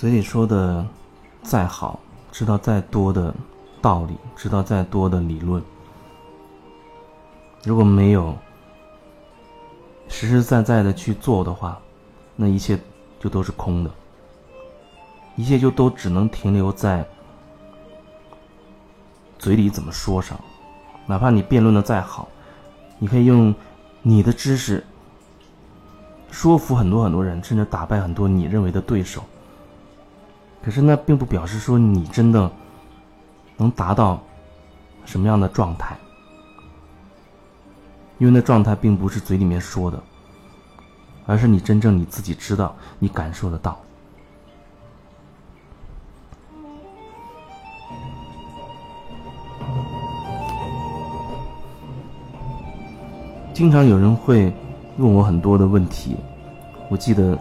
嘴里说的再好，知道再多的道理，知道再多的理论，如果没有实实在在的去做的话，那一切就都是空的，一切就都只能停留在嘴里怎么说上。哪怕你辩论的再好，你可以用你的知识说服很多很多人，甚至打败很多你认为的对手。可是那并不表示说你真的能达到什么样的状态，因为那状态并不是嘴里面说的，而是你真正你自己知道，你感受得到。经常有人会问我很多的问题，我记得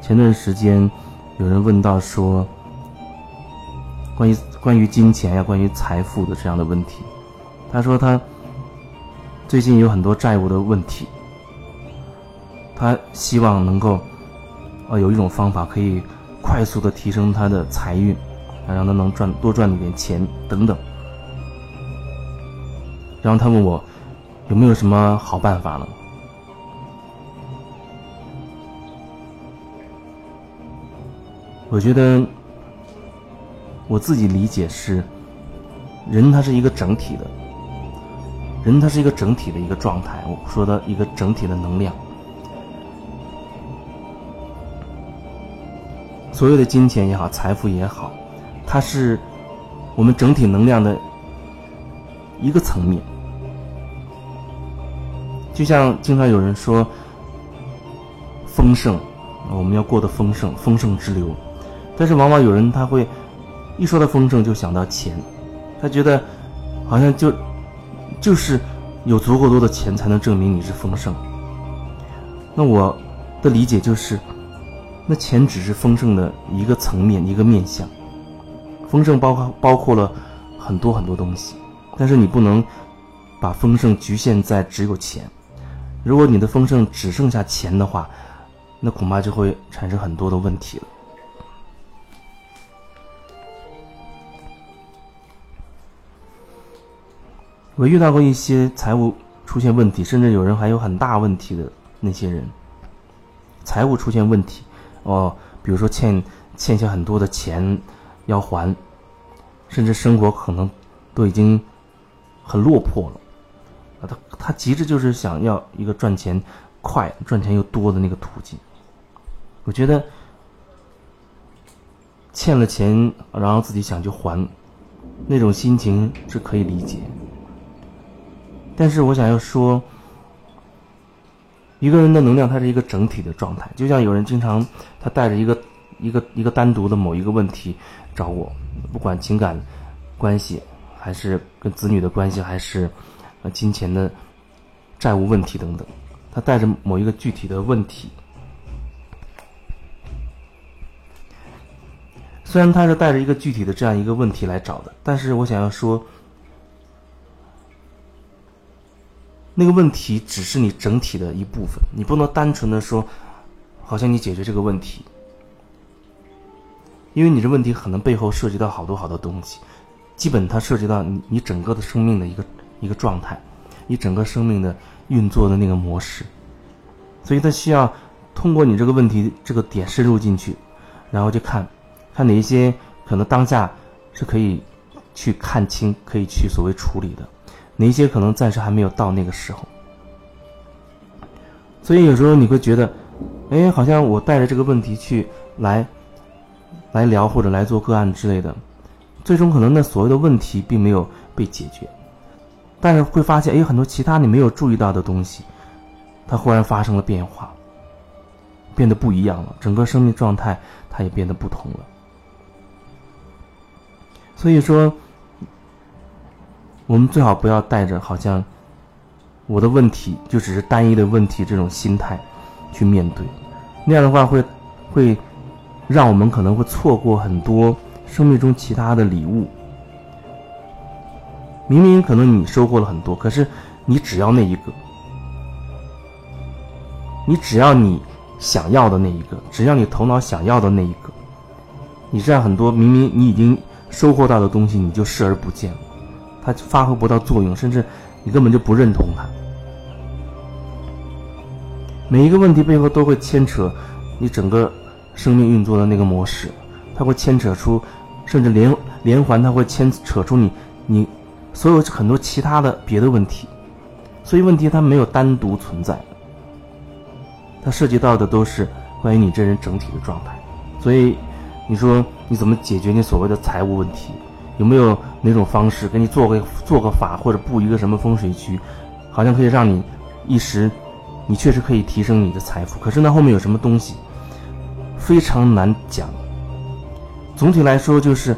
前段时间有人问到说。关于关于金钱呀，关于财富的这样的问题，他说他最近有很多债务的问题，他希望能够呃有一种方法可以快速的提升他的财运，让他能赚多赚一点钱等等。然后他问我有没有什么好办法呢？我觉得。我自己理解是，人他是一个整体的，人他是一个整体的一个状态。我说的一个整体的能量，所有的金钱也好，财富也好，它是我们整体能量的一个层面。就像经常有人说，丰盛，我们要过得丰盛，丰盛之流，但是往往有人他会。一说到丰盛，就想到钱，他觉得好像就就是有足够多的钱才能证明你是丰盛。那我的理解就是，那钱只是丰盛的一个层面、一个面相。丰盛包括包括了很多很多东西，但是你不能把丰盛局限在只有钱。如果你的丰盛只剩下钱的话，那恐怕就会产生很多的问题了。我遇到过一些财务出现问题，甚至有人还有很大问题的那些人，财务出现问题，哦，比如说欠欠下很多的钱要还，甚至生活可能都已经很落魄了，啊，他他急着就是想要一个赚钱快、赚钱又多的那个途径。我觉得欠了钱，然后自己想去还，那种心情是可以理解。但是我想要说，一个人的能量，它是一个整体的状态。就像有人经常他带着一个一个一个单独的某一个问题找我，不管情感关系，还是跟子女的关系，还是呃金钱的债务问题等等，他带着某一个具体的问题。虽然他是带着一个具体的这样一个问题来找的，但是我想要说。那个问题只是你整体的一部分，你不能单纯的说，好像你解决这个问题，因为你这问题可能背后涉及到好多好多东西，基本它涉及到你你整个的生命的一个一个状态，你整个生命的运作的那个模式，所以它需要通过你这个问题这个点深入进去，然后就看，看哪一些可能当下是可以去看清，可以去所谓处理的。哪些可能暂时还没有到那个时候，所以有时候你会觉得，哎，好像我带着这个问题去来，来聊或者来做个案之类的，最终可能那所谓的问题并没有被解决，但是会发现，哎，很多其他你没有注意到的东西，它忽然发生了变化，变得不一样了，整个生命状态它也变得不同了，所以说。我们最好不要带着好像我的问题就只是单一的问题这种心态去面对，那样的话会会让我们可能会错过很多生命中其他的礼物。明明可能你收获了很多，可是你只要那一个，你只要你想要的那一个，只要你头脑想要的那一个，你这样很多明明你已经收获到的东西，你就视而不见了，它发挥不到作用，甚至你根本就不认同它。每一个问题背后都会牵扯你整个生命运作的那个模式，它会牵扯出，甚至连连环，它会牵扯出你你所有很多其他的别的问题，所以问题它没有单独存在，它涉及到的都是关于你这人整体的状态，所以。你说你怎么解决你所谓的财务问题？有没有哪种方式给你做个做个法，或者布一个什么风水局，好像可以让你一时，你确实可以提升你的财富。可是那后面有什么东西，非常难讲。总体来说就是，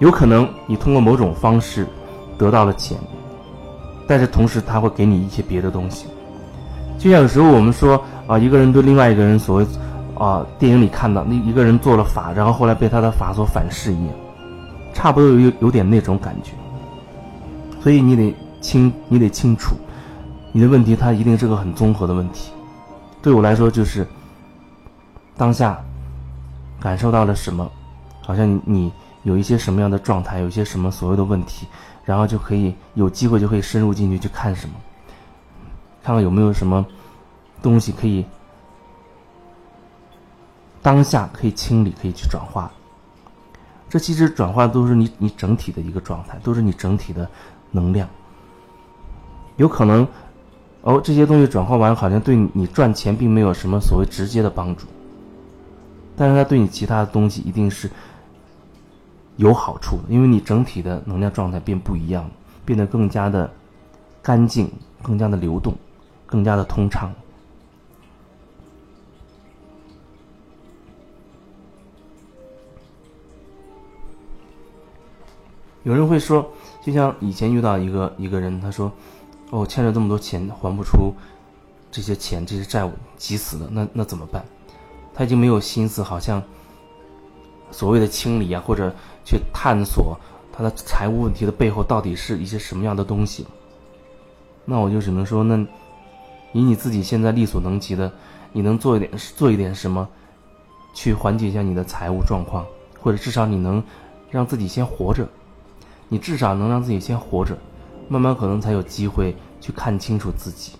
有可能你通过某种方式得到了钱，但是同时他会给你一些别的东西。就像有时候我们说啊，一个人对另外一个人所谓。啊，电影里看到那一个人做了法，然后后来被他的法所反噬一样，差不多有有点那种感觉。所以你得清，你得清楚，你的问题它一定是个很综合的问题。对我来说，就是当下感受到了什么，好像你有一些什么样的状态，有一些什么所谓的问题，然后就可以有机会就可以深入进去去看什么，看看有没有什么东西可以。当下可以清理，可以去转化。这其实转化都是你你整体的一个状态，都是你整体的能量。有可能，哦，这些东西转化完，好像对你赚钱并没有什么所谓直接的帮助，但是它对你其他的东西一定是有好处的，因为你整体的能量状态变不一样，变得更加的干净，更加的流动，更加的通畅。有人会说，就像以前遇到一个一个人，他说：“哦，欠了这么多钱还不出，这些钱这些债务急死了，那那怎么办？”他已经没有心思，好像所谓的清理啊，或者去探索他的财务问题的背后到底是一些什么样的东西。那我就只能说，那以你自己现在力所能及的，你能做一点做一点什么，去缓解一下你的财务状况，或者至少你能让自己先活着。你至少能让自己先活着，慢慢可能才有机会去看清楚自己。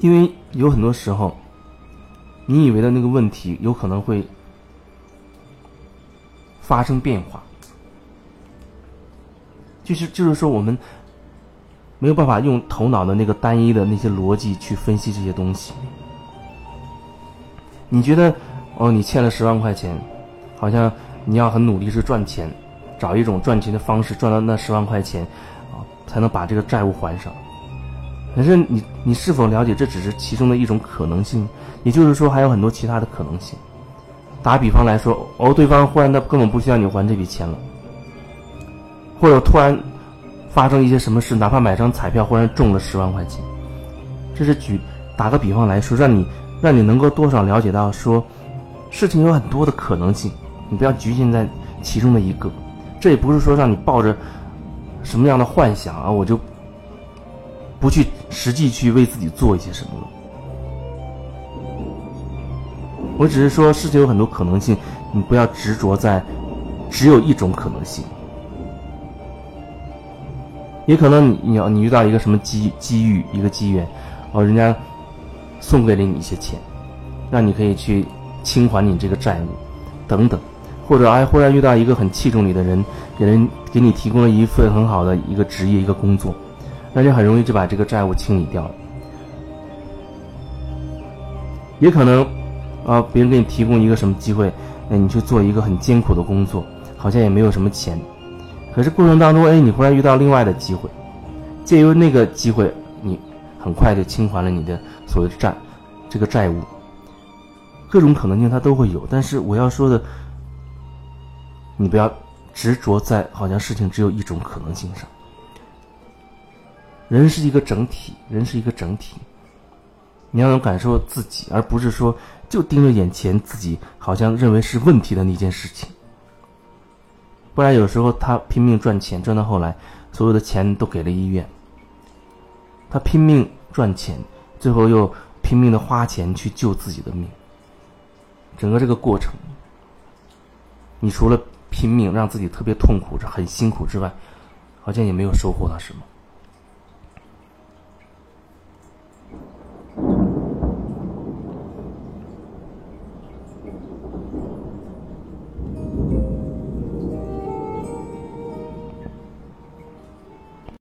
因为有很多时候，你以为的那个问题有可能会发生变化，就是就是说我们没有办法用头脑的那个单一的那些逻辑去分析这些东西。你觉得哦，你欠了十万块钱，好像。你要很努力去赚钱，找一种赚钱的方式，赚到那十万块钱，啊，才能把这个债务还上。可是你你是否了解，这只是其中的一种可能性？也就是说，还有很多其他的可能性。打比方来说，哦，对方忽然他根本不需要你还这笔钱了，或者突然发生一些什么事，哪怕买张彩票忽然中了十万块钱，这是举打个比方来说，让你让你能够多少了解到说，事情有很多的可能性。你不要局限在其中的一个，这也不是说让你抱着什么样的幻想啊，我就不去实际去为自己做一些什么了。我只是说事情有很多可能性，你不要执着在只有一种可能性。也可能你你要你遇到一个什么机机遇一个机缘，哦，人家送给了你一些钱，让你可以去清还你这个债务，等等。或者哎，忽然遇到一个很器重你的人，给人给你提供了一份很好的一个职业一个工作，那就很容易就把这个债务清理掉了。也可能啊，别人给你提供一个什么机会，哎，你去做一个很艰苦的工作，好像也没有什么钱，可是过程当中，哎，你忽然遇到另外的机会，借由那个机会，你很快就清还了你的所谓的债，这个债务。各种可能性它都会有，但是我要说的。你不要执着在好像事情只有一种可能性上。人是一个整体，人是一个整体。你要能感受自己，而不是说就盯着眼前自己好像认为是问题的那件事情。不然有时候他拼命赚钱，赚到后来所有的钱都给了医院。他拼命赚钱，最后又拼命的花钱去救自己的命。整个这个过程，你除了拼命让自己特别痛苦、很辛苦之外，好像也没有收获到什么。